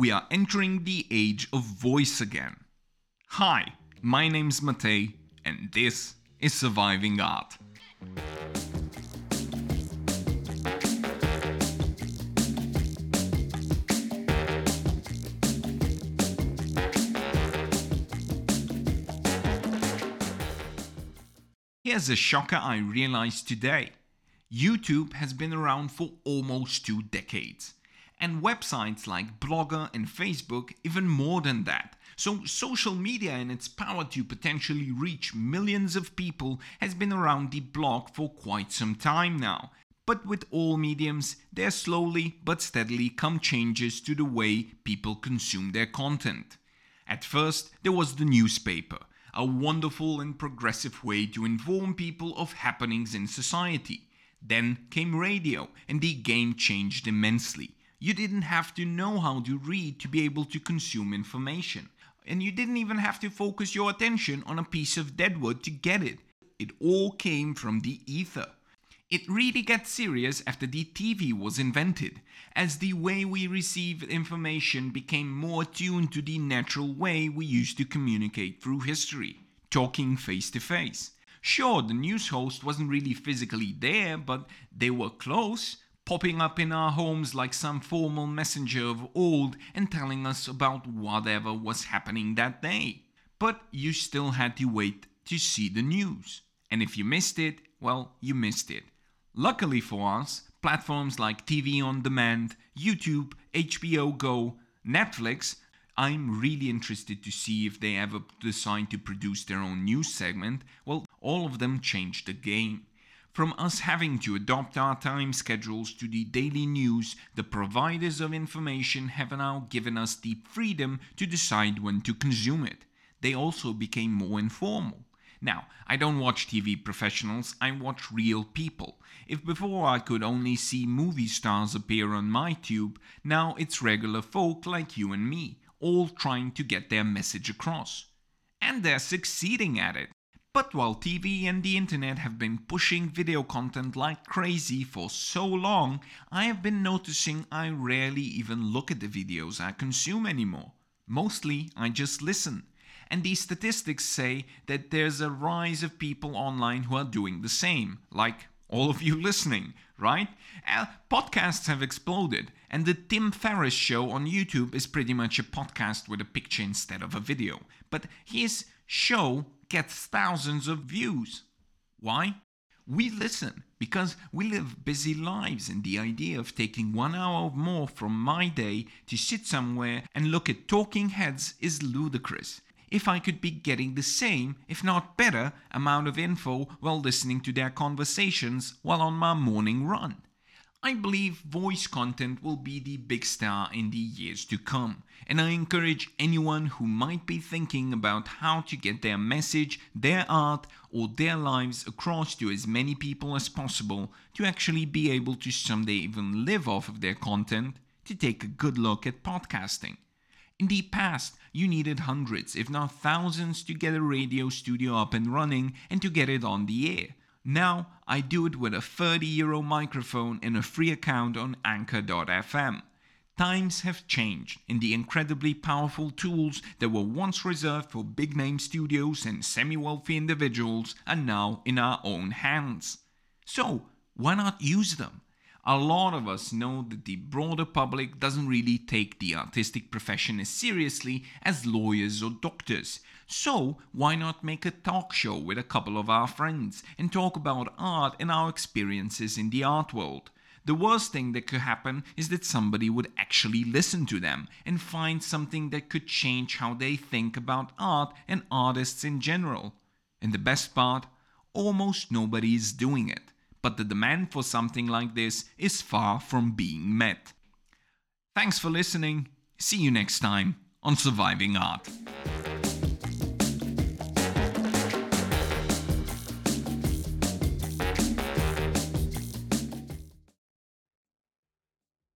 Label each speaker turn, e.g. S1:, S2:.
S1: we are entering the age of voice again. Hi, my name's Matei, and this is Surviving Art. Here's a shocker I realized today. YouTube has been around for almost two decades and websites like Blogger and Facebook even more than that. So, social media and its power to potentially reach millions of people has been around the block for quite some time now. But with all mediums, there slowly but steadily come changes to the way people consume their content. At first, there was the newspaper, a wonderful and progressive way to inform people of happenings in society. Then came radio, and the game changed immensely. You didn't have to know how to read to be able to consume information. And you didn't even have to focus your attention on a piece of deadwood to get it. It all came from the ether. It really gets serious after the TV was invented, as the way we receive information became more tuned to the natural way we used to communicate through history, talking face to face. Sure, the news host wasn't really physically there, but they were close popping up in our homes like some formal messenger of old and telling us about whatever was happening that day. But you still had to wait to see the news. And if you missed it, well, you missed it. Luckily for us, platforms like TV on demand, YouTube, HBO Go, Netflix, I'm really interested to see if they ever decide to produce their own news segment. Well, all of them changed the game. From us having to adopt our time schedules to the daily news, the providers of information have now given us the freedom to decide when to consume it. They also became more informal. Now, I don't watch TV professionals, I watch real people. If before I could only see movie stars appear on my tube, now it's regular folk like you and me, all trying to get their message across. And they're succeeding at it. But while TV and the internet have been pushing video content like crazy for so long, I have been noticing I rarely even look at the videos I consume anymore. Mostly, I just listen. And these statistics say that there's a rise of people online who are doing the same, like all of you listening, right? Uh, podcasts have exploded, and the Tim Ferriss show on YouTube is pretty much a podcast with a picture instead of a video. But his show gets thousands of views. Why? We listen because we live busy lives, and the idea of taking one hour or more from my day to sit somewhere and look at talking heads is ludicrous. If I could be getting the same, if not better, amount of info while listening to their conversations while on my morning run. I believe voice content will be the big star in the years to come, and I encourage anyone who might be thinking about how to get their message, their art, or their lives across to as many people as possible to actually be able to someday even live off of their content to take a good look at podcasting. In the past, you needed hundreds, if not thousands, to get a radio studio up and running and to get it on the air. Now I do it with a 30 euro microphone and a free account on Anchor.fm. Times have changed, and the incredibly powerful tools that were once reserved for big name studios and semi wealthy individuals are now in our own hands. So, why not use them? A lot of us know that the broader public doesn't really take the artistic profession as seriously as lawyers or doctors. So, why not make a talk show with a couple of our friends and talk about art and our experiences in the art world? The worst thing that could happen is that somebody would actually listen to them and find something that could change how they think about art and artists in general. And the best part, almost nobody is doing it but the demand for something like this is far from being met. Thanks for listening. See you next time on Surviving Art.